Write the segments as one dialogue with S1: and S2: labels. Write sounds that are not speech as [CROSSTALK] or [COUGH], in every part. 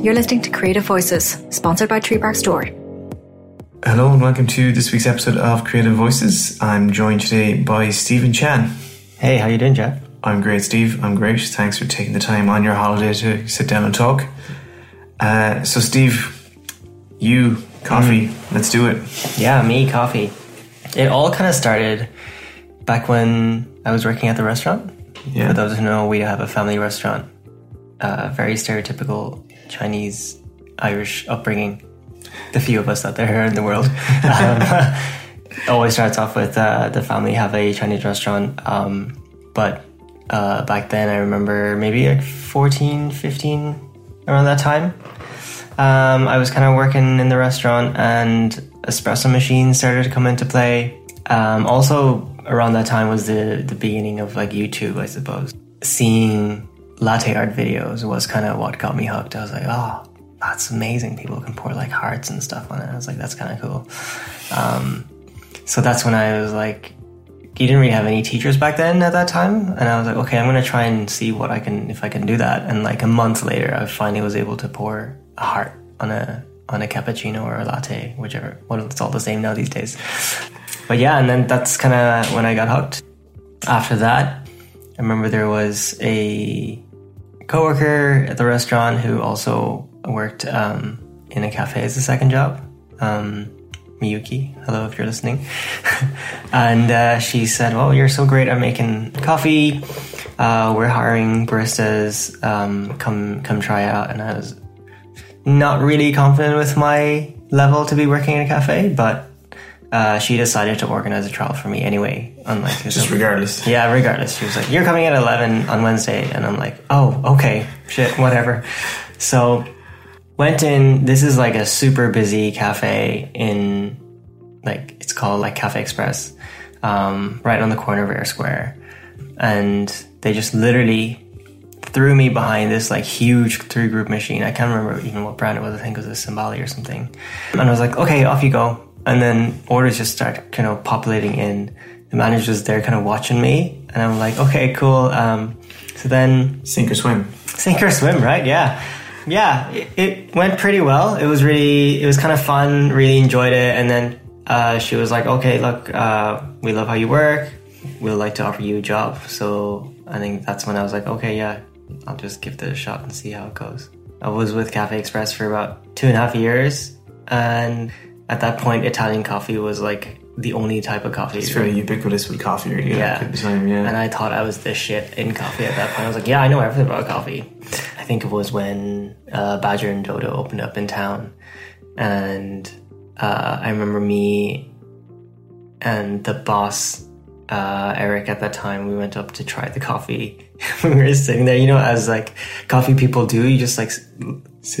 S1: You're listening to Creative Voices, sponsored by Tree Bark Store.
S2: Hello and welcome to this week's episode of Creative Voices. I'm joined today by Stephen Chan.
S3: Hey, how you doing, Jeff?
S2: I'm great, Steve. I'm great. Thanks for taking the time on your holiday to sit down and talk. Uh, so, Steve, you coffee. Mm. Let's do it.
S3: Yeah, me coffee. It all kind of started back when I was working at the restaurant. Yeah. For those who know, we have a family restaurant. Uh, very stereotypical Chinese Irish upbringing. The few of us that there are in the world. [LAUGHS] um, always starts off with uh, the family have a Chinese restaurant. Um, but uh, back then, I remember maybe like 14, 15, around that time. Um, I was kind of working in the restaurant and espresso machines started to come into play. Um, also, around that time was the, the beginning of like YouTube, I suppose. Seeing latte art videos was kind of what got me hooked. I was like, oh, that's amazing. People can pour like hearts and stuff on it. I was like, that's kind of cool. Um, so that's when I was like, you didn't really have any teachers back then at that time. And I was like, okay, I'm going to try and see what I can, if I can do that. And like a month later, I finally was able to pour a heart on a, on a cappuccino or a latte, whichever. Well, it's all the same now these days. But yeah, and then that's kind of when I got hooked. After that, I remember there was a coworker at the restaurant who also worked um, in a cafe as a second job. Um, Miyuki, hello if you're listening. [LAUGHS] and uh, she said, "Well, you're so great at making coffee. Uh, we're hiring baristas. Um, come, come try out." And I was not really confident with my level to be working in a cafe, but uh, she decided to organize a trial for me anyway. Unlike
S2: just regardless.
S3: Yeah, regardless. She was like, "You're coming at eleven on Wednesday," and I'm like, "Oh, okay, shit, whatever." So went in. This is like a super busy cafe in, like it's called like Cafe Express, um, right on the corner of Eyre Square, and they just literally threw me behind this like huge three group machine. I can't remember even what brand it was. I think it was a Cimbali or something. And I was like, okay, off you go. And then orders just start kind of populating in. The manager's there kind of watching me. And I'm like, okay, cool. Um, so then.
S2: Sink or swim.
S3: Sink or swim, right? Yeah yeah, it, it, went pretty well. It was really, it was kind of fun. Really enjoyed it. And then uh, she was like, "Okay, look, uh, we love how you work. We'd like to offer you a job." So I think that's when I was like, "Okay, yeah, I'll just give it a shot and see how it goes." I was with Cafe Express for about two and a half years, and at that point, Italian coffee was like the only type of coffee.
S2: It's very ubiquitous with coffee. Yeah. Time, yeah.
S3: And I thought I was the shit in coffee at that point. I was like, yeah, I know everything about coffee. I think it was when uh, Badger and Dodo opened up in town, and uh, I remember me and the boss uh, Eric at that time, we went up to try the coffee. [LAUGHS] we were sitting there, you know, as like coffee people do, you just like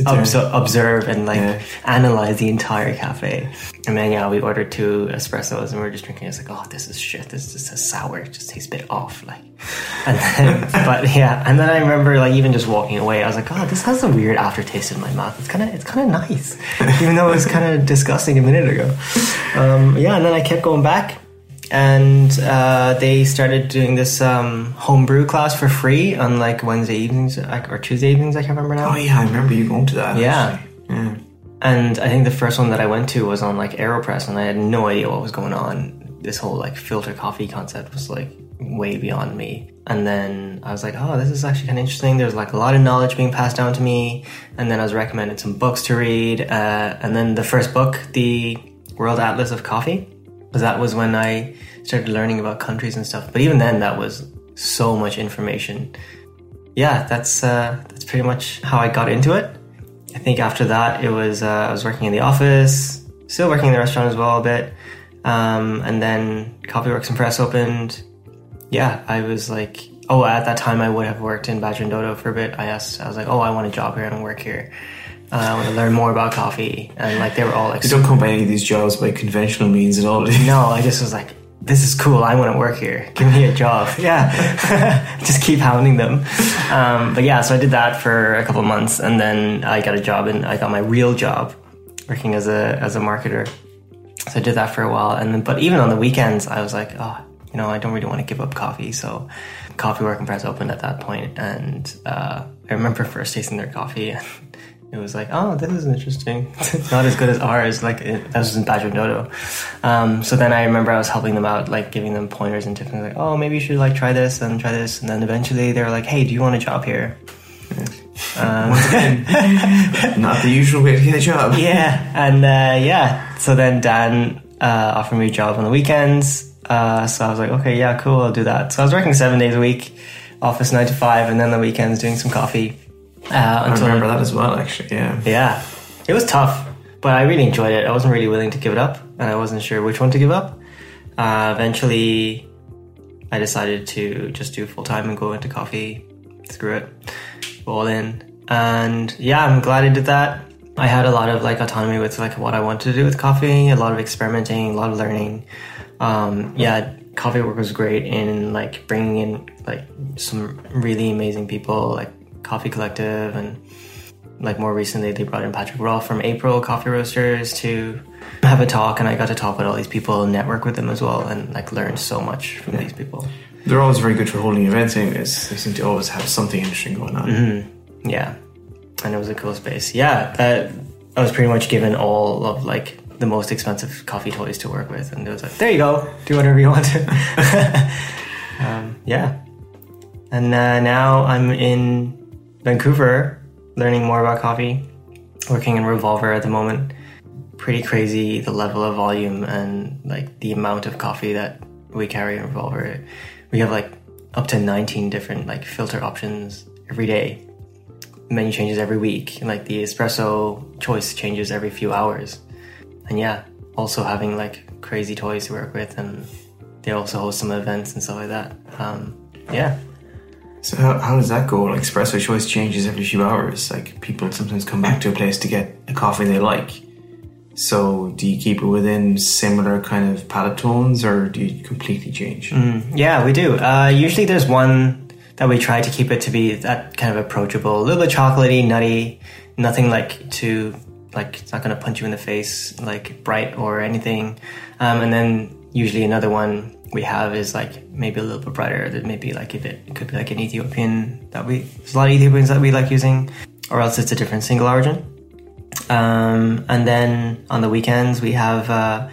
S3: obs- observe and like yeah. analyze the entire cafe. And then, yeah, we ordered two espressos and we are just drinking. It's like, oh, this is shit. This is just sour. It just tastes a bit off. Like, and then, [LAUGHS] but yeah. And then I remember like even just walking away, I was like, oh, this has a weird aftertaste in my mouth. It's kind of, it's kind of nice, [LAUGHS] even though it was kind of disgusting a minute ago. Um, yeah. And then I kept going back and uh, they started doing this um, homebrew class for free on like Wednesday evenings or Tuesday evenings. I can't remember now.
S2: Oh yeah, I remember you going to that.
S3: Yeah. yeah. And I think the first one that I went to was on like Aeropress, and I had no idea what was going on. This whole like filter coffee concept was like way beyond me. And then I was like, oh, this is actually kind of interesting. There's like a lot of knowledge being passed down to me. And then I was recommended some books to read. Uh, and then the first book, the World Atlas of Coffee because that was when I started learning about countries and stuff. But even then, that was so much information. Yeah, that's uh, that's pretty much how I got into it. I think after that, it was uh, I was working in the office, still working in the restaurant as well a bit, um, and then Coffee Works and Press opened. Yeah, I was like, oh, at that time I would have worked in Badger and Dodo for a bit. I asked, I was like, oh, I want a job here and work here. Uh, I want to learn more about coffee. And like they were all like,
S2: you don't come by any of these jobs by conventional means at all.
S3: no, I just was like, this is cool. I want to work here. Give me a job. [LAUGHS] Yeah, [LAUGHS] just keep hounding them. Um, but yeah, so I did that for a couple months, and then I got a job, and I got my real job working as a as a marketer. So I did that for a while, and then but even on the weekends, I was like, oh, you know, I don't really want to give up coffee. So Coffee Working Press opened at that point, and uh, I remember first tasting their coffee. [LAUGHS] it was like, oh, this is interesting. it's [LAUGHS] not as good as ours. Like it, that was in Badger Dodo. Um, so then I remember I was helping them out, like giving them pointers and tips. Like, oh, maybe you should like try this and try this. And then eventually they were like, hey, do you want a job here? [LAUGHS]
S2: Um, [LAUGHS] not the usual way to get a job.
S3: Yeah, and uh, yeah. So then Dan uh, offered me a job on the weekends. Uh, so I was like, okay, yeah, cool, I'll do that. So I was working seven days a week, office nine to five, and then the weekends doing some coffee.
S2: Uh, I remember that as well, actually. Yeah.
S3: Yeah, it was tough, but I really enjoyed it. I wasn't really willing to give it up, and I wasn't sure which one to give up. Uh, eventually, I decided to just do full time and go into coffee. Screw it, all in. And yeah, I'm glad I did that. I had a lot of like autonomy with like what I wanted to do with coffee, a lot of experimenting, a lot of learning. Um, yeah, coffee work was great in like bringing in like some really amazing people like Coffee Collective and like more recently they brought in Patrik Rolf from April Coffee Roasters to have a talk and I got to talk with all these people and network with them as well and like learn so much from yeah. these people.
S2: They're always very good for holding events anyways. They seem to always have something interesting going on.
S3: Mm-hmm. Yeah. And it was a cool space. Yeah. That, I was pretty much given all of like the most expensive coffee toys to work with and it was like, there you go, do whatever you want [LAUGHS] um, yeah. And uh, now I'm in Vancouver, learning more about coffee, working in Revolver at the moment. Pretty crazy the level of volume and like the amount of coffee that we carry in Revolver. We have like up to 19 different like filter options every day. Menu changes every week, like the espresso choice changes every few hours. And yeah, also having like crazy toys to work with, and they also host some events and stuff like that. Um, yeah,
S2: so how, how does that go? Like espresso choice changes every few hours. Like people sometimes come back to a place to get a coffee they like. So do you keep it within similar kind of palate tones, or do you completely change?
S3: Mm, yeah, we do. Uh, usually, there's one that we try to keep it to be that kind of approachable, a little bit chocolatey, nutty, nothing like too like it's not going to punch you in the face, like bright or anything. Um, and then usually another one we have is like maybe a little bit brighter. That maybe like if it, it could be like an Ethiopian that we there's a lot of Ethiopians that we like using, or else it's a different single origin. Um, and then on the weekends we have uh,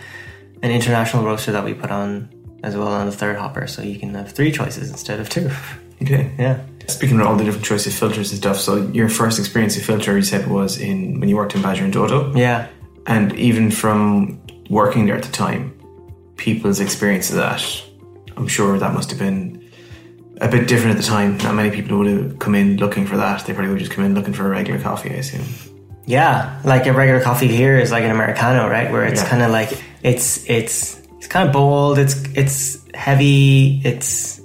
S3: an international roaster that we put on as well on the third hopper, so you can have three choices instead of two. [LAUGHS]
S2: Okay,
S3: yeah.
S2: Speaking of all the different choices of filters and stuff, so your first experience of filter, you said, was in when you worked in Badger and Dodo.
S3: Yeah.
S2: And even from working there at the time, people's experience of that. I'm sure that must have been a bit different at the time. Not many people would have come in looking for that. They probably would just come in looking for a regular coffee, I assume.
S3: Yeah, like a regular coffee here is like an americano, right? Where it's yeah. kind of like it's it's it's kind of bold. It's it's heavy. It's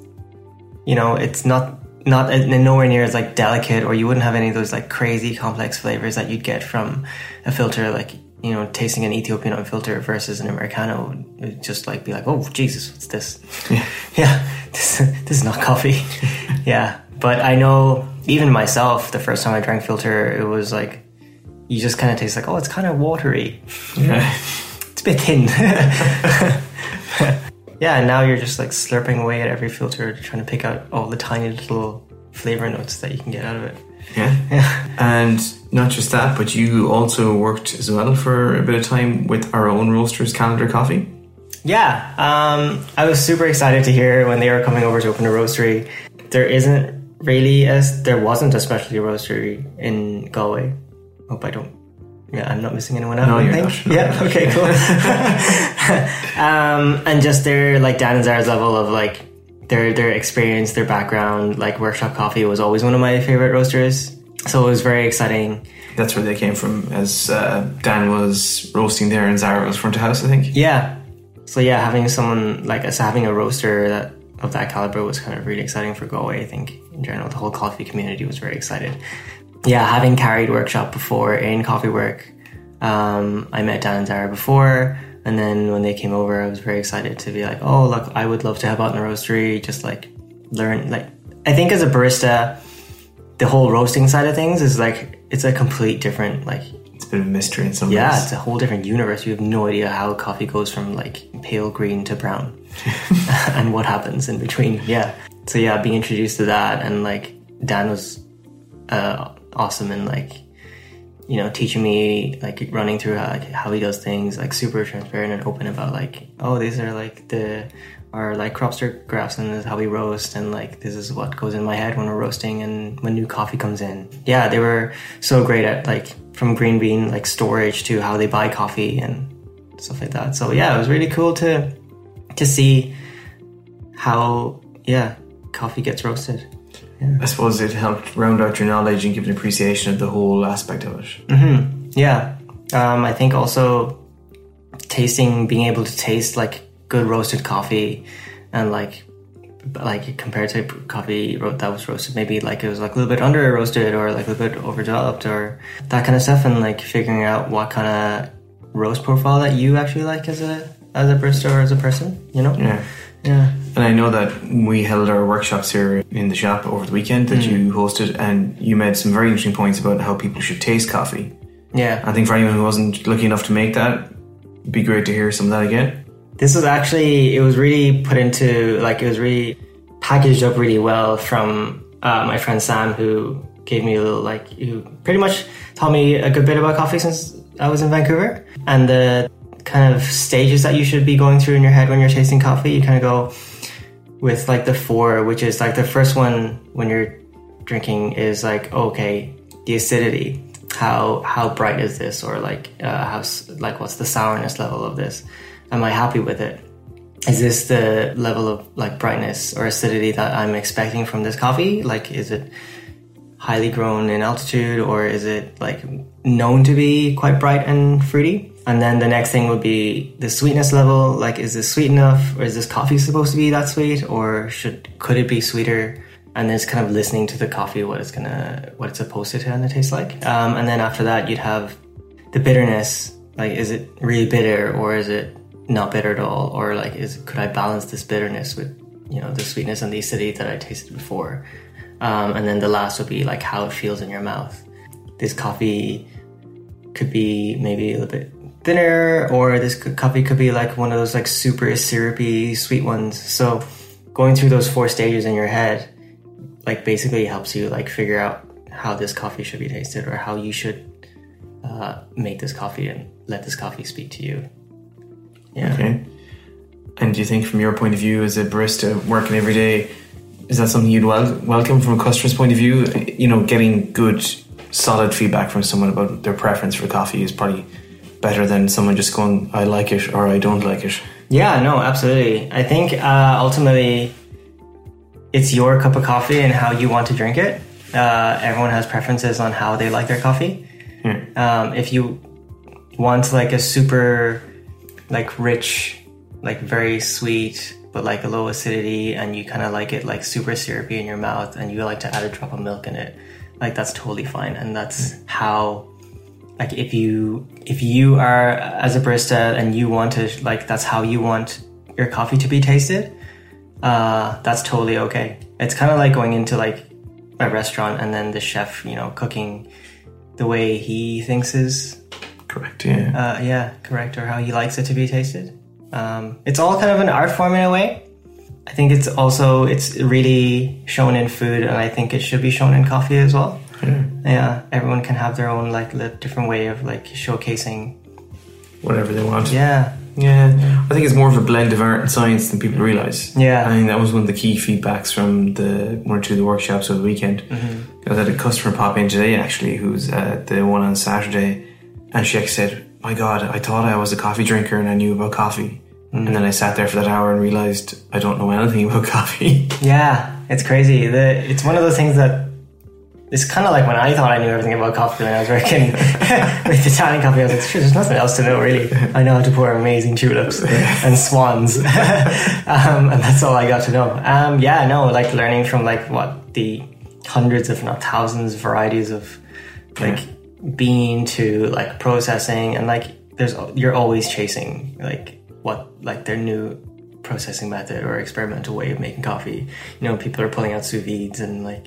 S3: you know it's not not nowhere near as like delicate, or you wouldn't have any of those like crazy complex flavors that you'd get from a filter like you know, tasting an Ethiopian unfiltered versus an Americano would just like be like, oh Jesus, what's this? Yeah, [LAUGHS] yeah this, this is not coffee. [LAUGHS] yeah, but I know even myself, the first time I drank filter, it was like you just kind of taste like, oh, it's kind of watery. Yeah, [LAUGHS] it's a bit thin. yeah, and now you're just like slurping away at every filter, trying to pick out all the tiny little flavor notes that you can get out of it.
S2: Yeah. yeah. And not just that, but you also worked as well for a bit of time with our own roasters, Calendar Coffee.
S3: Yeah. Um, I was super excited to hear when they were coming over to open a roastery. There isn't really as there wasn't a specialty roastery in Galway. Hope I don't. Yeah, I'm not missing anyone out.
S2: No, you're not.
S3: Yeah. Okay. Cool. [LAUGHS] um, and just their like Dan and Zara's level of like their their experience, their background, like Workshop Coffee was always one of my favorite roasters. So it was very exciting.
S2: That's where they came from, as uh, Dan was roasting there and Zara was front of house, I think.
S3: Yeah. So yeah, having someone like us having a roaster that of that caliber was kind of really exciting for Galway. I think in general, the whole coffee community was very excited. Yeah, having carried workshop before in coffee work, um, I met Dan and Zara before. And then when they came over, I was very excited to be like, oh, look, I would love to help out in the roastery, just like learn. Like, I think as a barista, the whole roasting side of things is like, it's a complete different, like,
S2: it's a bit of a mystery in some
S3: yeah,
S2: ways.
S3: it's a whole different universe. You have no idea how coffee goes from like pale green to brown [LAUGHS] and what happens in between. Yeah. So, yeah, being introduced to that and like Dan was uh, awesome and like, you know, teaching me like running through how, like how he does things, like super transparent and open about like, oh, these are like the our like cropster graphs and this is how we roast and like this is what goes in my head when we're roasting and when new coffee comes in. Yeah, they were so great at like from green bean like storage to how they buy coffee and stuff like that. So yeah, it was really cool to to see how yeah coffee gets roasted.
S2: Yeah. I suppose it helped round out your knowledge and give an appreciation of the whole aspect of it.
S3: Mm-hmm. Yeah, um, I think also tasting, being able to taste like good roasted coffee, and like like compared to coffee that was roasted, maybe like it was like a little bit under roasted or like a little bit overdeveloped or that kind of stuff, and like figuring out what kind of roast profile that you actually like as a as a barista or as a person, you know?
S2: Yeah.
S3: Yeah.
S2: And I know that we held our workshops here in the shop over the weekend that mm. you hosted, and you made some very interesting points about how people should taste coffee.
S3: Yeah.
S2: I think for anyone who wasn't lucky enough to make that, it'd be great to hear some of that again.
S3: This was actually, it was really put into, like, it was really packaged up really well from uh, my friend Sam, who gave me a little, like, who pretty much taught me a good bit about coffee since I was in Vancouver. And the kind of stages that you should be going through in your head when you're tasting coffee. You kind of go with like the four, which is like the first one when you're drinking is like okay, the acidity. How how bright is this, or like uh, how like what's the sourness level of this? Am I happy with it? Is this the level of like brightness or acidity that I'm expecting from this coffee? Like, is it highly grown in altitude, or is it like known to be quite bright and fruity? And then the next thing would be the sweetness level. Like, is this sweet enough, or is this coffee supposed to be that sweet, or should could it be sweeter? And then it's kind of listening to the coffee, what it's gonna, what it's supposed to kind of taste like. Um, and then after that, you'd have the bitterness. Like, is it really bitter, or is it not bitter at all, or like, is could I balance this bitterness with, you know, the sweetness and the acidity that I tasted before? Um, and then the last would be like how it feels in your mouth. This coffee could be maybe a little bit thinner, or this coffee could be like one of those like super syrupy sweet ones. So going through those four stages in your head, like basically helps you like figure out how this coffee should be tasted or how you should uh, make this coffee and let this coffee speak to you.
S2: Yeah. Okay. And do you think, from your point of view as a barista working every day, is that something you'd wel- welcome from a customer's point of view? You know, getting good, solid feedback from someone about their preference for coffee is probably better than someone just going, I like it or I don't like it.
S3: Yeah, no, absolutely. I think uh, ultimately it's your cup of coffee and how you want to drink it. Uh, everyone has preferences on how they like their coffee. Um, if you want like a super, like rich, like very sweet, but like a low acidity, and you kind of like it like super syrupy in your mouth, and you like to add a drop of milk in it, like that's totally fine, and that's how like if you if you are as a barista and you want to like that's how you want your coffee to be tasted uh, that's totally okay. It's kind of like going into like a restaurant and then the chef you know cooking the way he thinks is
S2: correct yeah
S3: uh, yeah correct or how he likes it to be tasted um, it's all kind of an art form in a way i think it's also it's really shown in food and i think it should be shown in coffee as well
S2: yeah.
S3: yeah, everyone can have their own like different way of like showcasing
S2: whatever they want.
S3: Yeah.
S2: Yeah, I think it's more of a blend of art and science than people realize.
S3: Yeah,
S2: I think that was one of the key feedbacks from the one or two of the workshops over the weekend.
S3: Mm-hmm.
S2: I had a customer pop in today actually, who's at the one on Saturday, and she actually said, "My God, I thought I was a coffee drinker and I knew about coffee." Mm-hmm. And then I sat there for that hour and realized I don't know [LAUGHS] anything about coffee.
S3: Yeah, it's crazy. The, it's one of those things that it's kind of like when I thought I knew everything about coffee when I was working [LAUGHS] with Italian coffee. I was like, sure, there's nothing else to know really. I know how to pour amazing tulips [LAUGHS] and swans, um, and that's all I got to know. Um, yeah, no, like learning from like what the hundreds, if not thousands, varieties of like bean to like processing, and like there's you're always chasing like what like their new processing method or experimental way of making coffee. You know, people are pulling out sous vides and like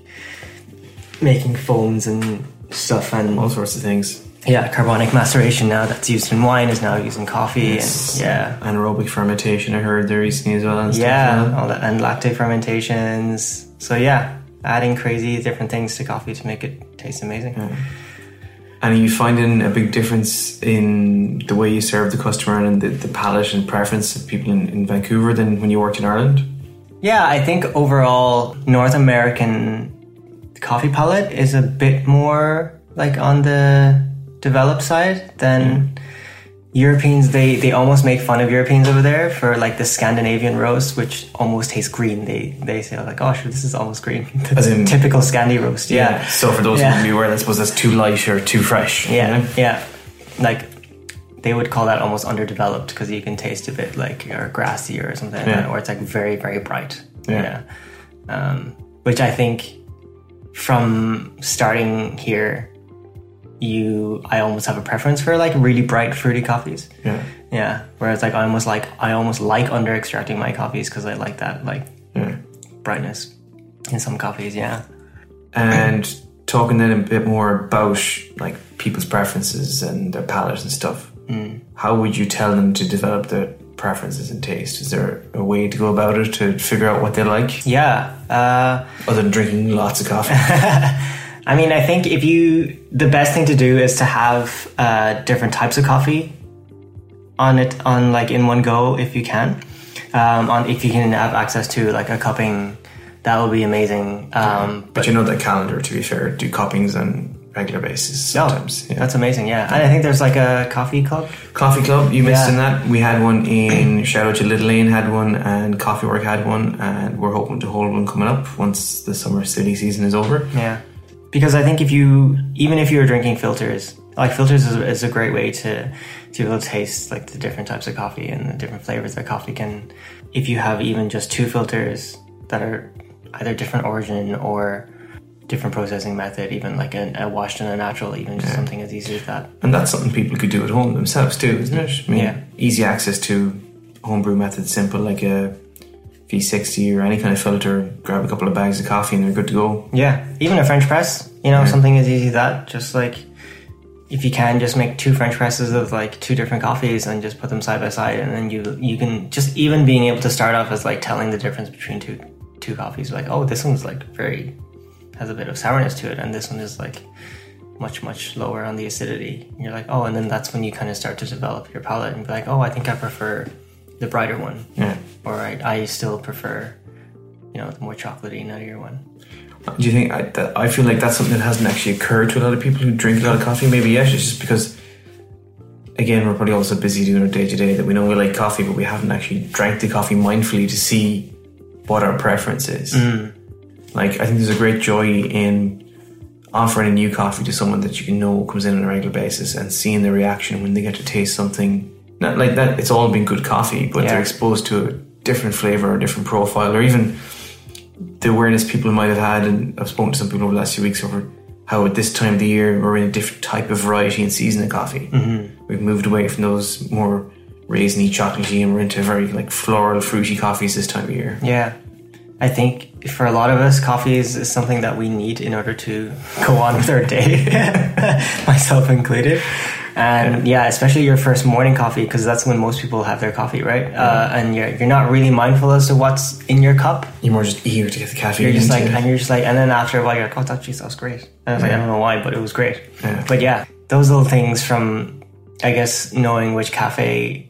S3: making foams and stuff and
S2: all sorts of things.
S3: Yeah, carbonic maceration now that's used in wine is now used in coffee yes. and yeah,
S2: anaerobic fermentation I heard there recently as well.
S3: And yeah, stuff, all that, and lactate fermentations. So yeah, adding crazy different things to coffee to make it taste amazing.
S2: And are you finding a big difference in the way you serve the customer and the, the palate and preference of people in, in Vancouver than when you worked in Ireland?
S3: Yeah, I think overall North American coffee palate is a bit more like on the developed side than mm. Europeans, they, they almost make fun of Europeans over there for like the Scandinavian roast, which almost tastes green. They they say like, oh, sure, this is almost green. [LAUGHS]
S2: As in-
S3: typical Scandi roast. Yeah.
S2: So for those
S3: Yeah.
S2: who be aware, I suppose that's too light or too fresh. you
S3: Yeah.
S2: know?
S3: Yeah. Like they would call that almost underdeveloped because you can taste a bit like or grassy or something like
S2: Yeah.
S3: that, or it's like very very bright.
S2: Yeah.
S3: Um, which I think from starting here, you I almost have a preference for like really bright fruity coffees.
S2: Yeah.
S3: Yeah. Whereas like I almost like I almost like under extracting my coffees because I like that like
S2: Yeah.
S3: brightness in some coffees. Yeah.
S2: And talking then a bit more about like people's preferences and their palate and stuff.
S3: Mm.
S2: How would you tell them to develop their preferences and taste? Is there a way to go about it to figure out what they like
S3: Yeah. Uh,
S2: other than drinking lots of coffee? [LAUGHS]
S3: I mean, I think if you the best thing to do is to have uh, different types of coffee on it on like in one go if you can. Um, on if you can have access to like a cupping, that would be amazing. Um,
S2: but you know that calendar, to be fair, do cuppings on regular basis sometimes. yeah.
S3: that's amazing. Yeah, and I think there's like a coffee club.
S2: Coffee Club, you missed
S3: Yeah.
S2: in that. We had one in [CLEARS THROAT] shout out to Little Lane had one and Coffee Work had one and we're hoping to hold one coming up once the summer city season is over.
S3: Yeah, because I think if you even if you're drinking filters, like filters is, is a great way to to be able to taste like the different types of coffee and the different flavors that coffee can. If you have even just two filters that are either different origin or different processing method, even like a, a washed and a natural, even just something as easy as that.
S2: And that's something people could do at home themselves too, isn't it? I mean,
S3: Yeah.
S2: easy access to homebrew methods, simple like a V60 or any kind of filter, grab a couple of bags of coffee and they're good to go.
S3: Yeah, even a French press, you know, something as easy as that. Just like if you can, just make two French presses of like two different coffees and just put them side by side, and then you you can just even being able to start off as like telling the difference between two two coffees. Like, oh, this one's like very has a bit of sourness to it, and this one is like much much lower on the acidity. And you're like, oh, and then that's when you kind of start to develop your palate and be like, oh, I think I prefer the brighter one,
S2: Yeah.
S3: or I, I still prefer you know the more chocolatey nuttier one.
S2: Do you think I, that, I feel like that's something that hasn't actually occurred to a lot of people who drink a lot of coffee? Maybe yes, it's just because again we're probably also busy doing our day to day that we know we like coffee, but we haven't actually drank the coffee mindfully to see what our preference is. Mm. Like I think there's a great joy in offering a new coffee to someone that you know comes in on a regular basis and seeing the reaction when they get to taste something. Not like that. It's all been good coffee, but
S3: Yeah.
S2: they're exposed to a different flavor or a different profile, or even the awareness people might have had, and I've spoken to some people over the last few weeks over how at this time of the year we're in a different type of variety and season of coffee. Mm-hmm. We've moved away from those more raisiny, chocolatey, and we're into very like floral, fruity coffees this time of year.
S3: Yeah. I think for a lot of us, coffee is, is something that we need in order to go on with our day, [LAUGHS] myself included. And yeah. especially your first morning coffee, because that's when most people have their coffee, right? Uh, and you're, you're not really mindful as to what's in your cup.
S2: You're more just eager to get the caffeine.
S3: You're just like,
S2: it.
S3: and you're just like, and then after a while, you're like, oh, that that was great. And I was like, I don't know why, but it was great.
S2: Yeah.
S3: But yeah, those little things from, I guess, knowing which cafe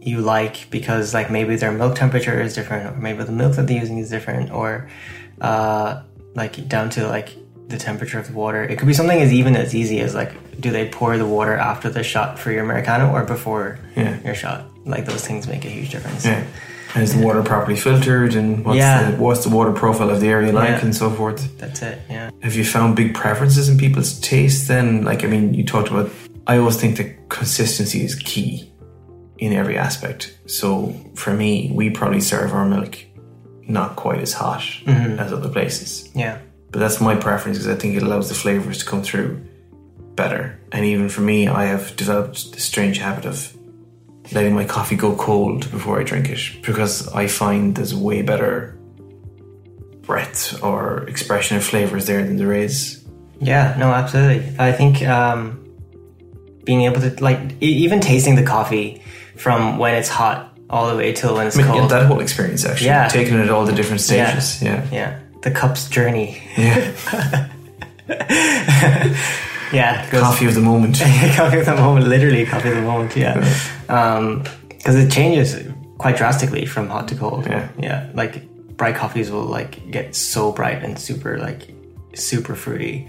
S3: you like because like maybe their milk temperature is different or maybe the milk that they're using is different or uh, like down to like the temperature of the water it could be something as even as easy as like do they pour the water after the shot for your americano or before
S2: Yeah.
S3: your shot like those things make a huge difference
S2: Yeah. And is the water properly filtered? And what's,
S3: Yeah.
S2: the, what's the water profile of the area like,
S3: Yeah.
S2: and so forth?
S3: that's it yeah
S2: Have you found big preferences in people's taste? Then, like, I mean, you talked about. I always think that consistency is key in every aspect. So, for me, we probably serve our milk not quite as hot
S3: Mm-hmm.
S2: as other places,
S3: yeah
S2: but that's my preference because I think it allows the flavors to come through better. And even for me, I have developed the strange habit of letting my coffee go cold before I drink it because I find there's way better breadth or expression of flavors there than there is.
S3: Yeah, no, absolutely. I think um, being able to like e- even tasting the coffee from when it's hot all the way till when it's
S2: I mean, yeah,
S3: cold.
S2: that whole experience actually,
S3: Yeah.
S2: taking it all the different stages. Yeah,
S3: yeah, the cup's journey.
S2: yeah. [LAUGHS]
S3: Yeah,
S2: coffee of the moment. [LAUGHS]
S3: coffee of the moment, literally coffee of the moment. Yeah, because um, it changes quite drastically from hot to cold.
S2: Yeah.
S3: yeah. Like bright coffees will like get so bright and super like super fruity.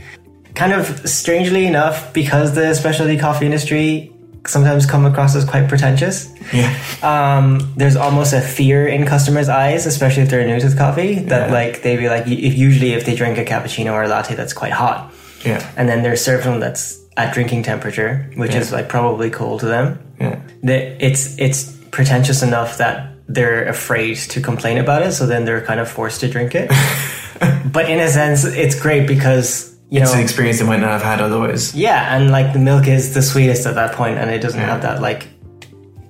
S3: Kind of strangely enough, because the specialty coffee industry sometimes come across as quite pretentious.
S2: yeah,
S3: Um, there's almost a fear in customers' eyes, especially if they're new to the coffee, that
S2: Yeah.
S3: like they'd be like, if usually if they drink a cappuccino or a latte that's quite hot,
S2: yeah,
S3: and then they're served one that's at drinking temperature, which
S2: Yeah.
S3: is like probably cold to them.
S2: yeah,
S3: That it's it's pretentious enough that they're afraid to complain about it, so then they're kind of forced to drink it. [LAUGHS] but in a sense, it's great because you
S2: it's
S3: know,
S2: an experience they might not have had otherwise.
S3: yeah, and like the milk is the sweetest at that point, and it doesn't
S2: Yeah.
S3: have that like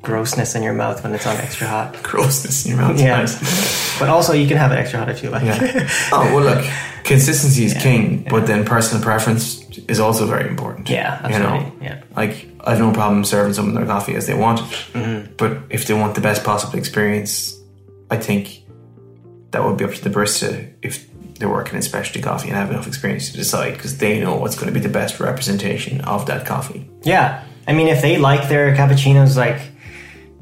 S3: grossness in your mouth when it's on extra hot. [LAUGHS]
S2: Grossness in your mouth.
S3: Yeah,
S2: Nice.
S3: but also you can have it extra hot if you like.
S2: Yeah. [LAUGHS] Oh well, look, consistency is king, but then personal preference is also very important.
S3: Yeah,
S2: You know,
S3: absolutely, yeah.
S2: like I've no problem serving someone their coffee as they want it,
S3: Mm-hmm.
S2: but if they want the best possible experience, I think that would be up to the barista if they're working in specialty coffee and have enough experience to decide because they know what's going to be the best representation of that coffee.
S3: Yeah, I mean, if they like their cappuccinos, like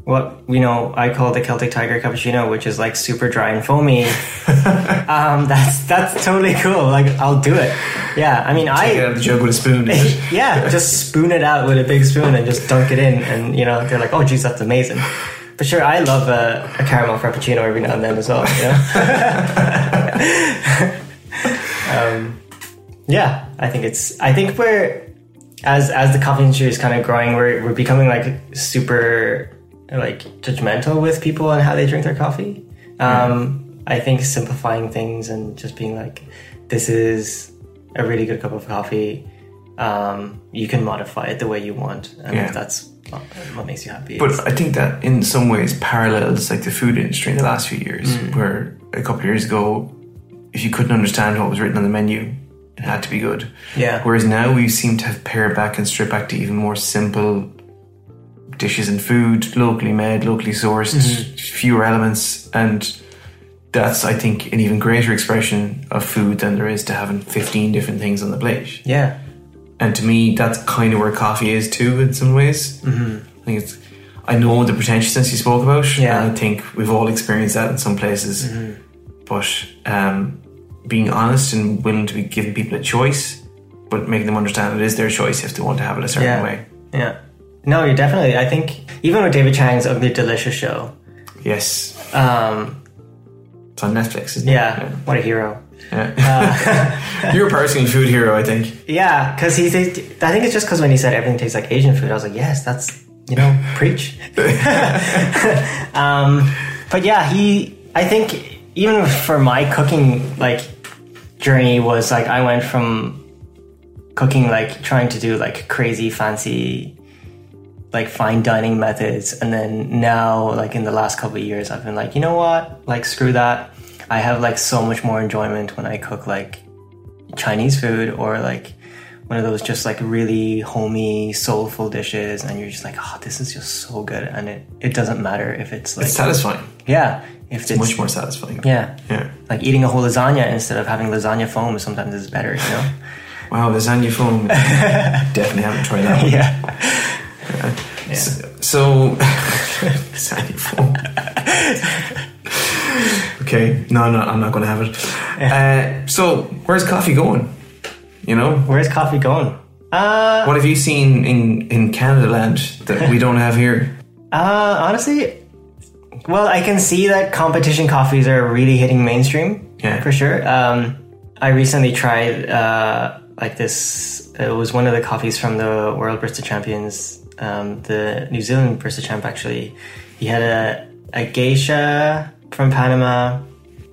S3: what you know, I call the Celtic Tiger cappuccino, which is like super dry and foamy. [LAUGHS] um, that's that's totally cool. Like, I'll do it. Yeah, I mean,
S2: Get
S3: I
S2: out of the jug with a spoon. it? [LAUGHS]
S3: yeah, just spoon it out with a big spoon and just dunk it in, and you know, they're like, oh, geez, that's amazing. But sure, I love a, a caramel frappuccino every now and then as well. You know. [LAUGHS] um, yeah, I think it's. I think we're as as the coffee industry is kind of growing, we're we're becoming like super like judgmental with people and how they drink their coffee. Um, I think simplifying things and just being like, this is a really good cup of coffee. Um, you can modify it the way you want, and
S2: Yeah.
S3: if that's what, makes you happy.
S2: But I think that in some ways parallels like the food industry in the last few years,
S3: Mm.
S2: where a couple of years ago, if you couldn't understand what was written on the menu, it had to be good.
S3: Yeah.
S2: Whereas now we seem to have pared back and stripped back to even more simple dishes and food, locally made, locally sourced,
S3: Mm-hmm.
S2: fewer elements, and that's I think an even greater expression of food than there is to having fifteen different things on the plate.
S3: yeah,
S2: And to me, that's kind of where coffee is too, in some ways. Mm-hmm. I think it's. I know the pretentiousness you spoke about,
S3: Yeah. Mm-hmm.
S2: and I think we've all experienced that in some places. But um, being honest and willing to be giving people a choice, but making them understand it is their choice if they want to have it a certain
S3: yeah,
S2: way.
S3: yeah. No, you're definitely. I think even with David Chang's Ugly Delicious show,
S2: Yes,
S3: um,
S2: it's on Netflix, isn't
S3: yeah,
S2: it?
S3: what a hero.
S2: Yeah. [LAUGHS] You're a personal food hero, I think.
S3: Yeah, because he, he, I think it's just because when he said everything tastes like Asian food, I was like, yes, that's you know, preach. [LAUGHS] um, but yeah, he, I think even for my cooking like journey was like I went from cooking like trying to do like crazy fancy like fine dining methods and then now like in the last couple of years I've been like you know what like screw that I have like so much more enjoyment when I cook like Chinese food or like one of those just like really homey soulful dishes and you're just like oh this is just so good and it, it doesn't matter if it's like
S2: It's satisfying.
S3: yeah if it's,
S2: Much more satisfying.
S3: yeah
S2: Yeah.
S3: like eating a whole lasagna instead of having lasagna foam sometimes is better you know [LAUGHS]
S2: Wow, lasagna foam. [LAUGHS] Definitely haven't tried that one.
S3: yeah
S2: So, so [LAUGHS] lasagna foam. Okay, no, no, I'm not going to have it. Uh, so, where's coffee going? You know,
S3: where's coffee going uh
S2: what have you seen in in Canada land that we don't have here? [LAUGHS]
S3: Uh, honestly, well, I can see that competition coffees are really hitting mainstream.
S2: Yeah.
S3: for sure. Um, I recently tried uh, like this. It was one of the coffees from the World Barista Champions. Um, the New Zealand Barista Champ actually. He had a a geisha from Panama.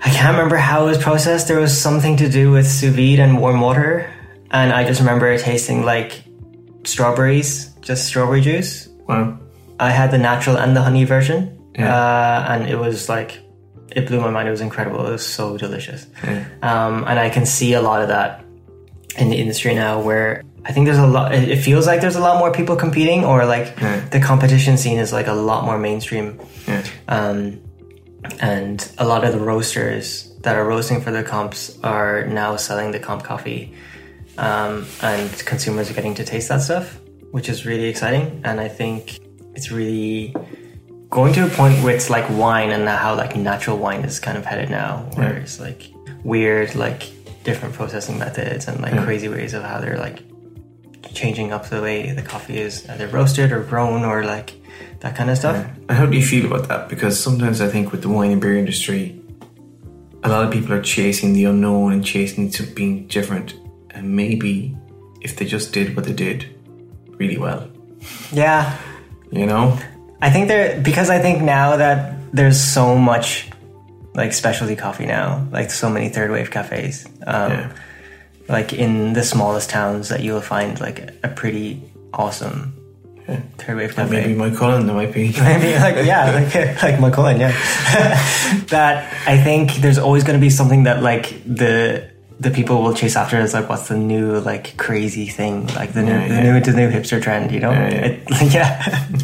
S3: I can't remember how it was processed. There was something to do with sous vide and warm water, and I just remember it tasting like strawberries, just strawberry juice.
S2: Wow.
S3: I had the natural and the honey version,
S2: Yeah.
S3: uh, and it was like it blew my mind. It was incredible. It was so delicious,
S2: Yeah.
S3: um, and I can see a lot of that in the industry now, where I think there's a lot. It feels like there's a lot more people competing, or like
S2: Yeah.
S3: the competition scene is like a lot more mainstream,
S2: Yeah.
S3: um, and a lot of the roasters that are roasting for the comps are now selling the comp coffee um, and consumers are getting to taste that stuff, which is really exciting. And I think it's really going to a point where it's like wine and how like natural wine is kind of headed now, where
S2: Yeah.
S3: it's like weird, like different processing methods and like
S2: Yeah.
S3: crazy ways of how they're like changing up the way the coffee is either roasted or grown or like that kind of stuff.
S2: And how do you feel about that? Because sometimes I think with the wine and beer industry, a lot of people are chasing the unknown and chasing to being different. And maybe if they just did what they did really well,
S3: Yeah,
S2: you know?
S3: I think there because I think now that there's so much like specialty coffee now, like so many third wave cafes. Um,
S2: Yeah.
S3: Like in the smallest towns, that you'll find like a pretty awesome Third wave
S2: And
S3: cafe.
S2: maybe there might be.
S3: Maybe [LAUGHS] like yeah, like [LAUGHS] like Moycullen, yeah. [LAUGHS] that I think there's always going to be something that like the the people will chase after is like what's the new like crazy thing, like the new
S2: Yeah,
S3: the
S2: yeah.
S3: new the new hipster trend, you know?
S2: Yeah, yeah.
S3: It- [LAUGHS] yeah.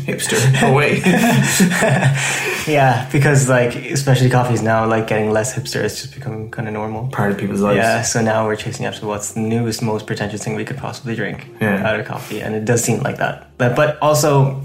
S2: Hipster. No way. [LAUGHS]
S3: Yeah, because like especially coffee is now like getting less hipster. It's just becoming kind of normal.
S2: Part of people's lives.
S3: Yeah, so now we're chasing after what's the newest, most pretentious thing we could possibly drink out of coffee, and it does seem like that. But but also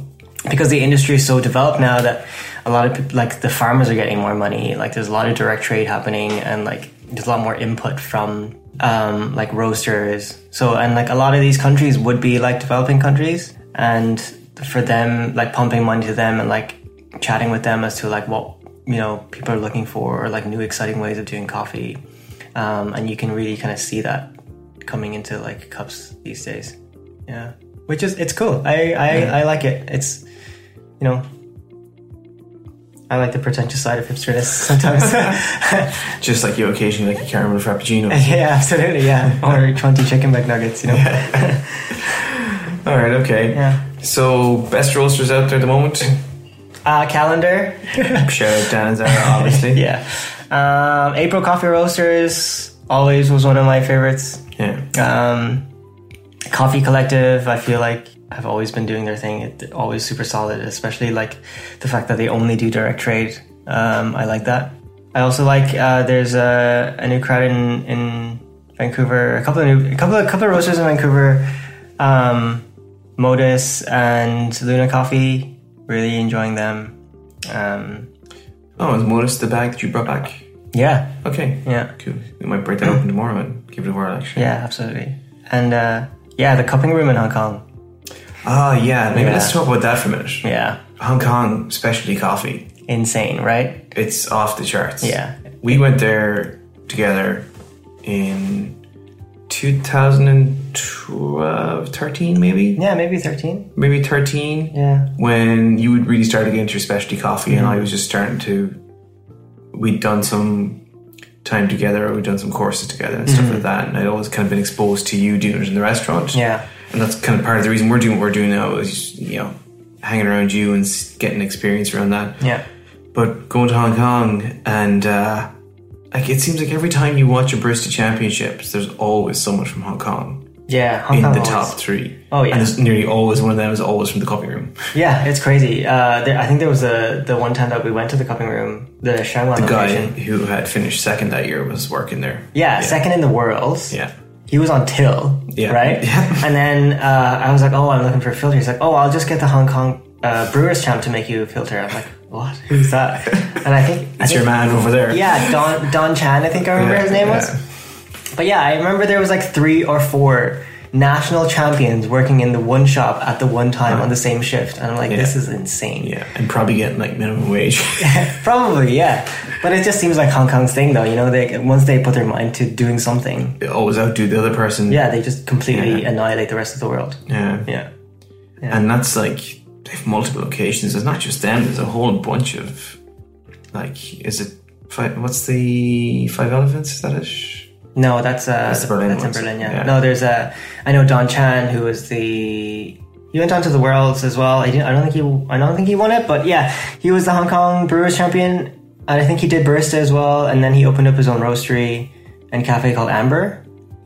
S3: because the industry is so developed now that a lot of people, like the farmers are getting more money. Like there's a lot of direct trade happening, and like there's a lot more input from um, like roasters. So and like a lot of these countries would be like developing countries, and for them like pumping money to them and like chatting with them as to like what you know people are looking for or like new exciting ways of doing coffee. Um, and you can really kind of see that coming into like cups these days. Yeah. Which is it's cool. I i, I like it. It's you know I like the pretentious side of hipsterness sometimes. [LAUGHS]
S2: Just like you occasionally like a caramel frappuccino. [LAUGHS]
S3: yeah, absolutely, yeah. [LAUGHS] Or 20 chicken McNuggets, you know?
S2: All right, okay.
S3: Yeah.
S2: So, best roasters out there at the moment?
S3: Uh, calendar.
S2: Shout out Dan and Zara, obviously.
S3: yeah. Um, April Coffee Roasters always was one of my favorites.
S2: Yeah.
S3: Um, Coffee Collective, I feel like have always been doing their thing. It's always super solid, especially like the fact that they only do direct trade. Um, I like that. I also like uh, there's a, a new crowd in, in Vancouver. A couple of new, a couple of couple of roasters in Vancouver. Um, Modus and Luna Coffee. Really enjoying them. Um,
S2: Oh, is Modus the bag that you brought back?
S3: yeah,
S2: Okay.
S3: yeah.
S2: Cool. We might break that open tomorrow and give it a whirl, actually.
S3: Yeah, absolutely. And uh, yeah, the cupping room in Hong Kong.
S2: Ah, yeah. Maybe
S3: Yeah.
S2: let's talk about that for a minute.
S3: Yeah,
S2: Hong Kong specialty coffee.
S3: insane, right?
S2: It's off the charts.
S3: Yeah.
S2: We went there together in 2012, 13 maybe?
S3: Yeah, maybe 13.
S2: Maybe 13.
S3: Yeah.
S2: When you would really start to get into your specialty coffee and I was just starting to, we'd done some time together, We've done some courses together and stuff like that. And I'd always kind of been exposed to you doing it in the restaurant.
S3: Yeah.
S2: And that's kind of part of the reason we're doing what we're doing now is, you know, hanging around you and getting experience around that.
S3: Yeah.
S2: But going to Hong Kong and uh, like it seems like every time you watch a barista championships, there's always someone from Hong Kong
S3: Yeah. Hong
S2: in
S3: Kong
S2: the
S3: always-
S2: top three.
S3: Oh, yeah.
S2: and it's nearly always one of them is always from the coffee room.
S3: Yeah, it's crazy. Uh, there, I think there was a the one time that we went to the cupping room, the Sheung Wan
S2: The guy
S3: location.
S2: who had finished second that year was working there.
S3: Yeah, second in the world.
S2: Yeah,
S3: He was on till,
S2: Yeah.
S3: right? [LAUGHS]
S2: Yeah.
S3: And then uh, I was like, "Oh, I'm looking for a filter." He's like, "Oh, I'll just get the Hong Kong uh, Brewers Champ to make you a filter." I'm like, "What? Who's that?" [LAUGHS] And I think
S2: it's your man over there.
S3: Yeah, Don Don Chan, I think I remember
S2: Yeah,
S3: his name
S2: yeah.
S3: was. But yeah, I remember there was like three or four national champions working in the one shop at the one time on the same shift, and I'm like, this is insane.
S2: yeah, and probably getting like minimum wage. [LAUGHS]
S3: Probably, yeah. But it just seems like Hong Kong's thing, though. You know, they once they put their mind to doing something,
S2: They always outdo the other person.
S3: yeah, they just completely
S2: Yeah.
S3: annihilate the rest of the world.
S2: yeah,
S3: Yeah,
S2: and that's like they have multiple locations. It's not just them. There's a whole bunch of like, is it five? What's the five elephants? Is that it?
S3: No, that's uh, that's,
S2: Berlin
S3: in. Berlin. Yeah.
S2: Yeah.
S3: no, there's a. I know Don Chan, who was the. He went on to the Worlds as well. I, didn't, I don't think he. I don't think he won it, but yeah, he was the Hong Kong Brewers champion, and I think he did barista as well. And then he opened up his own roastery and cafe called Amber.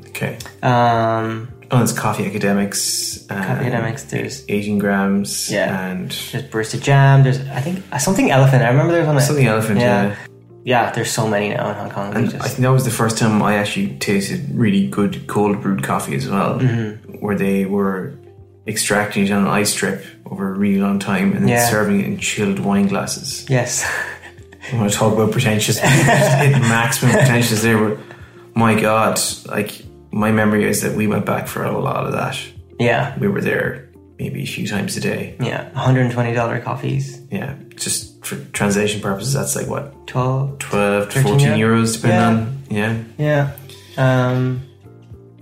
S2: Okay.
S3: Um,
S2: Oh, it's Coffee Academics. And
S3: Academics, there's- 18
S2: grams.
S3: Yeah.
S2: And
S3: there's barista jam. There's I think uh, something elephant. I remember there was one.
S2: something elephant, yeah.
S3: yeah, there's so many now in Hong Kong.
S2: And
S3: just-
S2: I think that was the first time I actually tasted really good cold brewed coffee as well,
S3: Mm-hmm.
S2: where they were extracting it on an ice strip over a really long time and then
S3: Yeah.
S2: serving it in chilled wine glasses.
S3: yes.
S2: I want to talk about pretentious, [LAUGHS] maximum pretentious there. But my God, like my memory is that we went back for a lot of that.
S3: yeah.
S2: We were there maybe a few times a day.
S3: Yeah. $120 coffees.
S2: Yeah, just for translation purposes, that's like what
S3: 12.
S2: 12 to 14
S3: euro?
S2: euros, depending
S3: Yeah.
S2: on yeah.
S3: Yeah. Um,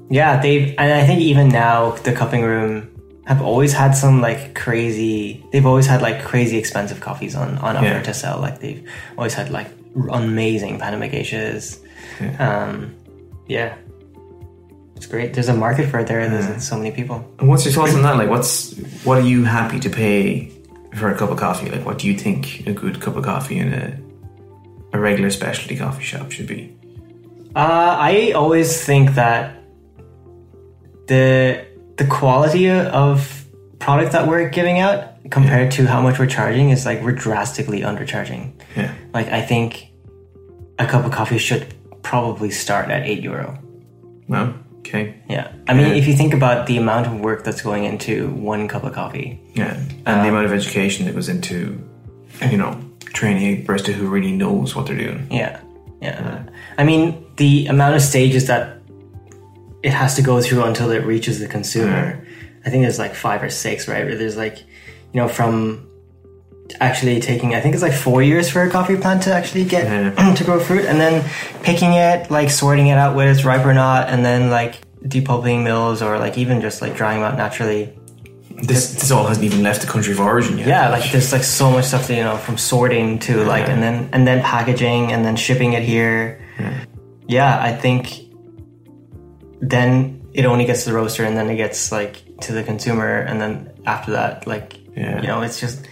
S3: yeah, they've, and I think even now, the cupping room have always had some like crazy, they've always had like crazy expensive coffees on, on offer
S2: Yeah.
S3: to sell. Like they've always had like amazing Panama geishas. Um, yeah. It's great. There's a market for it there. There's so many people.
S2: And what's your thoughts on that? Like, what's what are you happy to pay for a cup of coffee? Like, what do you think a good cup of coffee in a a regular specialty coffee shop should be?
S3: Uh, I always think that the the quality of product that we're giving out compared to how much we're charging is like we're drastically undercharging.
S2: Yeah,
S3: Like I think a cup of coffee should probably start at eight euro.
S2: well, okay,
S3: Yeah, I mean,
S2: Yeah.
S3: if you think about the amount of work that's going into one cup of coffee,
S2: yeah, and the um, amount of education that goes into, you know, training a barista who really knows what they're doing.
S3: Yeah, yeah. I mean, the amount of stages that it has to go through until it reaches the consumer, I think there's like five or six, right? There's like, you know, from actually taking, I think it's like four years for a coffee plant to actually get
S2: Yeah. [CLEARS THROAT]
S3: to grow fruit, and then picking it, like sorting it out whether it's ripe or not, and then like depulping mills or like even just like drying them out naturally.
S2: This this all hasn't even left the country of origin yet.
S3: Yeah, like there's like so much stuff to you know from sorting to like and then and then packaging and then shipping it here. Yeah, I think then it only gets to the roaster and then it gets like to the consumer and then after that like
S2: Yeah.
S3: you know it's just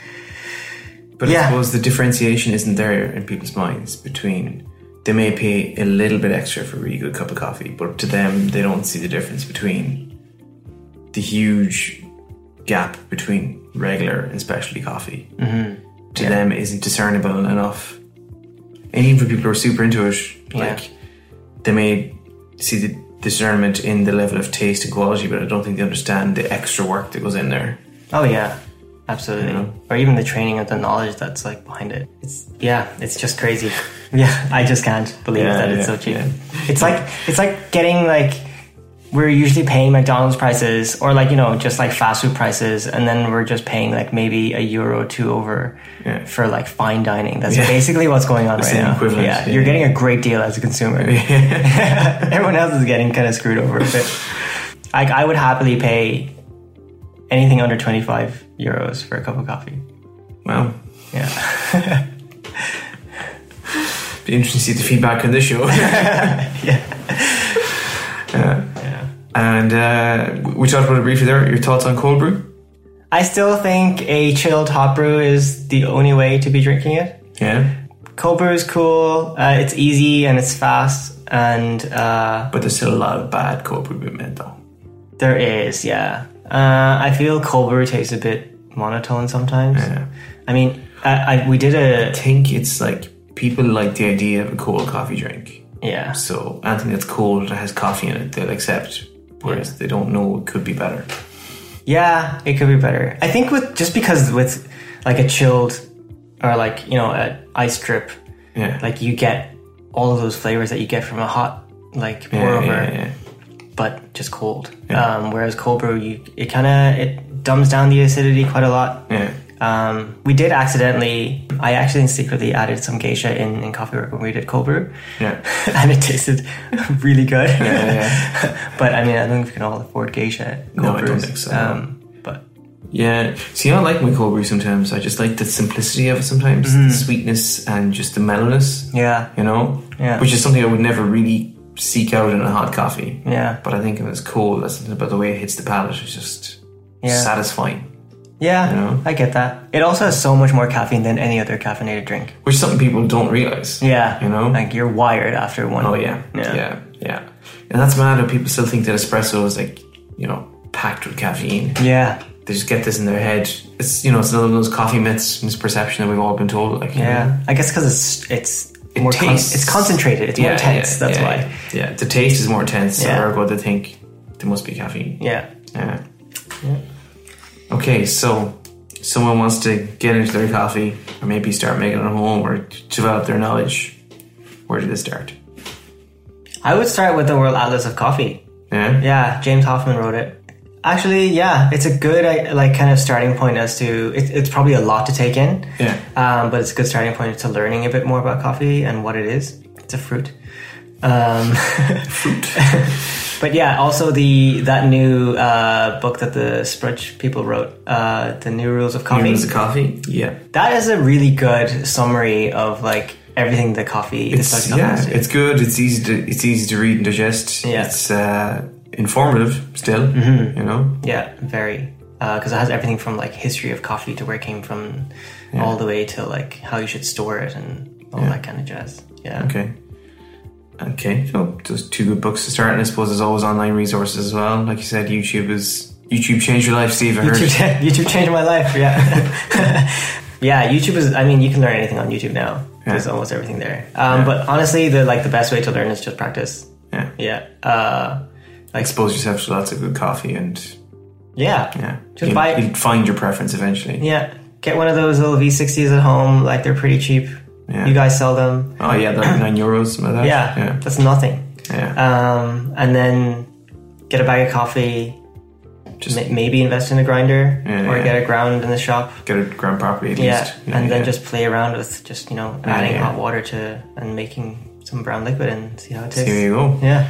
S2: But
S3: Yeah.
S2: I suppose the differentiation isn't there in people's minds between they may pay a little bit extra for a really good cup of coffee, but to them they don't see the difference between the huge gap between regular and specialty coffee. Mm-hmm. To them isn't discernible enough. And even for people who are super into it, like they may see the discernment in the level of taste and quality, but I don't think they understand the extra work that goes in there.
S3: oh yeah, absolutely.
S2: Yeah.
S3: Or even the training of the knowledge that's like behind it. It's yeah, it's just crazy. [LAUGHS] yeah, I just can't believe
S2: Yeah,
S3: that it's so cheap.
S2: yeah.
S3: It's like it's like getting like we're usually paying McDonald's prices or like you know just like fast food prices, and then we're just paying like maybe a euro or two over
S2: Yeah.
S3: for like fine dining. That's
S2: Yeah.
S3: basically what's going on right now.
S2: equivalent,
S3: Yeah,
S2: yeah.
S3: you're getting a great deal as a consumer. [LAUGHS] [LAUGHS] Everyone else is getting kind of screwed over a bit. Like I would happily pay anything under twenty five euros for a cup of coffee.
S2: Well,
S3: Yeah, [LAUGHS]
S2: be interesting to see the feedback on this show. [LAUGHS]
S3: yeah. Uh, yeah.
S2: And uh, we talked about it briefly there. Your thoughts on cold brew?
S3: I still think a chilled hot brew is the only way to be drinking it.
S2: Yeah,
S3: Cold brew is cool. Uh, it's easy and it's fast, and uh,
S2: but there's still a lot of bad cold brew being made though.
S3: there is, yeah. Uh, I feel cold brew tastes a bit monotone sometimes.
S2: Yeah.
S3: I mean, I, I we did a
S2: I think it's like people like the idea of a cold coffee drink.
S3: yeah.
S2: So anything that's cold that has coffee in it, they'll accept. Whereas they don't know it could be better.
S3: Yeah, it could be better. I think with just because with like a chilled or like you know a ice drip,
S2: Yeah,
S3: like you get all of those flavors that you get from a hot like pour
S2: yeah,
S3: over,
S2: yeah, yeah.
S3: but just cold.
S2: Yeah.
S3: Um, whereas cold brew, you it kind of it dumbs down the acidity quite a lot.
S2: yeah.
S3: Um, we did accidentally, I actually secretly added some geisha in, in coffee work when we did cold brew.
S2: Yeah. [LAUGHS]
S3: and it tasted [LAUGHS] really good.
S2: Yeah, yeah. [LAUGHS]
S3: but I mean, I don't think we can all afford geisha.
S2: No,
S3: cold
S2: I don't think so.
S3: Um, but
S2: Yeah. See, I like my cold brew sometimes. I just like the simplicity of it sometimes, the sweetness and just the mellowness.
S3: yeah,
S2: You know,
S3: Yeah.
S2: which is something I would never really seek out in a hot coffee.
S3: yeah,
S2: But I think if it's cold, that's something about the way it hits the palate is just
S3: Yeah.
S2: satisfying.
S3: yeah.
S2: You know?
S3: I get that. It also has so much more caffeine than any other caffeinated drink.
S2: Which something people don't realize.
S3: Yeah,
S2: You know?
S3: like you're wired after one.
S2: Oh yeah.
S3: Yeah.
S2: yeah, yeah, And that's mad how people still think that espresso is like, you know, packed with caffeine.
S3: yeah,
S2: They just get this in their head. It's you know, it's another of those coffee myths, misperception that we've all been told. Like, you know,
S3: yeah. I guess because it's it's more con-
S2: tastes-
S3: it's concentrated. It's more intense. That's
S2: yeah,
S3: why.
S2: Yeah, the taste is more intense,
S3: Yeah.
S2: so ergo they think there must be caffeine.
S3: Yeah.
S2: Yeah. Okay, so someone wants to get into their coffee, or maybe start making it at home, or develop their knowledge. Where do they start?
S3: I would start with the World Atlas of Coffee.
S2: Yeah.
S3: Yeah, James Hoffmann wrote it. Actually, yeah, it's a good uh, like kind of starting point as to it, it's probably a lot to take in.
S2: Yeah.
S3: Um, but it's a good starting point to learning a bit more about coffee and what it is. It's a fruit. Um, [LAUGHS]
S2: Fruit. [LAUGHS]
S3: but yeah, also the that new uh, book that the Sprudge people wrote, uh, the New Rules of Coffee.
S2: Is the coffee? Yeah.
S3: That is a really good summary of like everything the coffee
S2: It's, yeah, it's good. It's easy to it's easy to read and digest.
S3: Yeah.
S2: It's uh, informative still.
S3: Mm-hmm.
S2: You know.
S3: Yeah, very. Because it has everything from like history of coffee to where it came from, all the way to like how you should store it and all that kind of jazz. Yeah.
S2: Okay. Okay, so just two good books to start, and I suppose there's always online resources as well. Like you said, YouTube is YouTube changed your life, Steve. I heard.
S3: YouTube, YouTube changed my life. Yeah. [LAUGHS] yeah, YouTube is. I mean, you can learn anything on YouTube now. There's almost everything there. Um, But honestly, the like the best way to learn is just practice.
S2: Yeah.
S3: Yeah. Uh,
S2: Expose yourself to lots of good coffee, and
S3: yeah.
S2: yeah,
S3: Just
S2: you'll,
S3: buy-
S2: you'll find your preference eventually.
S3: Yeah. Get one of those little V60s at home. Like they're pretty cheap.
S2: Yeah.
S3: You guys sell them.
S2: Oh yeah, they're like nine euros, like that.
S3: Yeah.
S2: yeah,
S3: That's nothing.
S2: yeah.
S3: Um, and then get a bag of coffee.
S2: Just
S3: Ma- maybe invest in a grinder
S2: Yeah,
S3: or
S2: yeah.
S3: get a ground in the shop.
S2: get a ground properly at
S3: Yeah,
S2: least.
S3: and then
S2: yeah.
S3: just play around with just you know adding
S2: yeah.
S3: hot water to and making some brown liquid and see how it tastes.
S2: here you go.
S3: Yeah.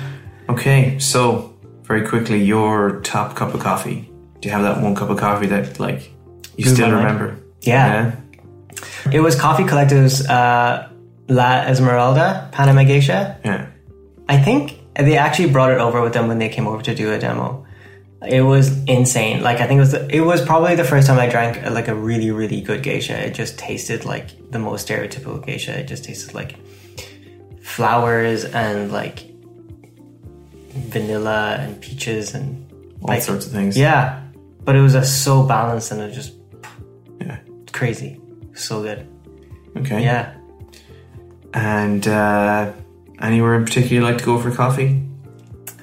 S2: Okay, so very quickly, your top cup of coffee. Do you have that one cup of coffee that like you
S3: Blew
S2: still remember?
S3: Yeah. It was Coffee Collective's uh, La Esmeralda Panama Geisha.
S2: Yeah.
S3: I think they actually brought it over with them when they came over to do a demo. It was insane. Like I think it was the, it was probably the first time I drank uh, like a really really good geisha. It just tasted like the most stereotypical geisha. It just tasted like flowers and like vanilla and peaches and
S2: All
S3: like
S2: sorts of things.
S3: yeah. But it was uh, so balanced and it was just
S2: Yeah.
S3: crazy. So good.
S2: Okay.
S3: Yeah.
S2: And uh, anywhere in particular you like to go for coffee?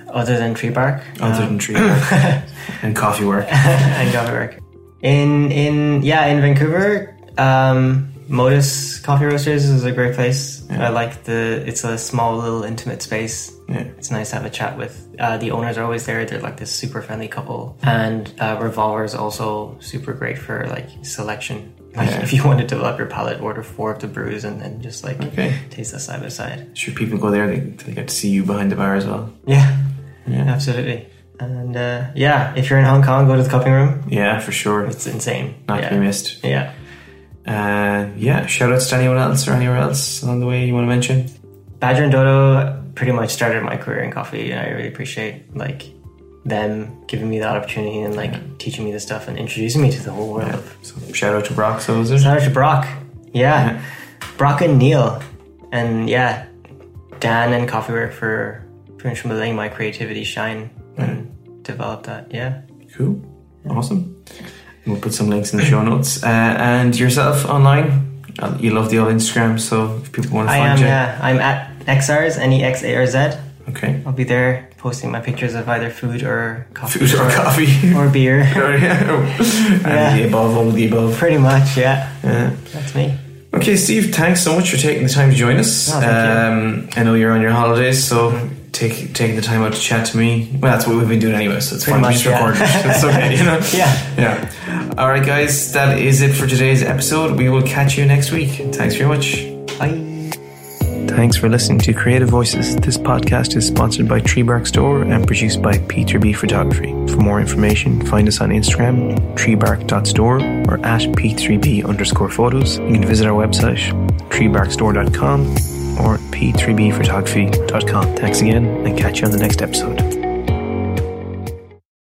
S3: Other than Treebark.
S2: Other
S3: um,
S2: than tree work [LAUGHS] and coffee work. [LAUGHS]
S3: and coffee work. In in yeah in Vancouver, um, Modus Coffee Roasters is a great place. I like the it's a small little intimate space.
S2: Yeah.
S3: It's nice to have a chat with. Uh, the owners are always there. They're like this super friendly couple. And uh, Revolver is also super great for like selection. If you want to develop your palate, order four of the brews and then just like
S2: Okay.
S3: taste that side by side.
S2: Should people go there? They, they get to see you behind the bar as well.
S3: Yeah,
S2: Yeah.
S3: absolutely. And uh, yeah, if you're in Hong Kong, go to the cupping room.
S2: Yeah, for sure.
S3: It's insane.
S2: Not
S3: yeah.
S2: to be missed.
S3: Yeah.
S2: Uh, yeah, shout outs to anyone else or anywhere else along the way you want to mention.
S3: Badger and Dodo pretty much started my career in coffee, and I really appreciate like them giving me that opportunity and like teaching me this stuff and introducing me to the whole world. of
S2: So shout out to Brock, so is it?
S3: Shout out to Brock, yeah, Brock and Neil, and yeah, Dan and Coffee Work for pretty much letting my creativity shine and develop that. Yeah,
S2: Cool. Awesome. We'll put some links in the show notes. Uh, and yourself online? Uh, You love the old Instagram, so if people want to
S3: I
S2: find
S3: am.
S2: you.
S3: Yeah, I'm at XRs N E X A R Z.
S2: Okay.
S3: I'll be there posting my pictures of either food or coffee,
S2: Food or coffee. [LAUGHS]
S3: or beer. [LAUGHS]
S2: Yeah. [LAUGHS] And the above, all the above.
S3: Pretty much, yeah.
S2: Yeah.
S3: That's me.
S2: Okay, Steve, thanks so much for taking the time to join us.
S3: Oh,
S2: um, I know you're on your holidays, so take, taking the time out to chat to me. Well, that's what we've been doing anyway, so it's
S3: Pretty
S2: fine. We
S3: much,
S2: just
S3: yeah.
S2: recorded it. It's okay, you know?
S3: Yeah.
S2: Yeah. All right, guys, that is it for today's episode. We will catch you next week. Thanks very much.
S3: Bye.
S2: Thanks for listening to Creative Voices. This podcast is sponsored by Treebark Store and produced by P3B Photography. For more information, find us on Instagram, treebark.store or at p3b underscore photos. You can visit our website, treebarkstore.com or p3bphotography.com. Thanks again and catch you on the next episode.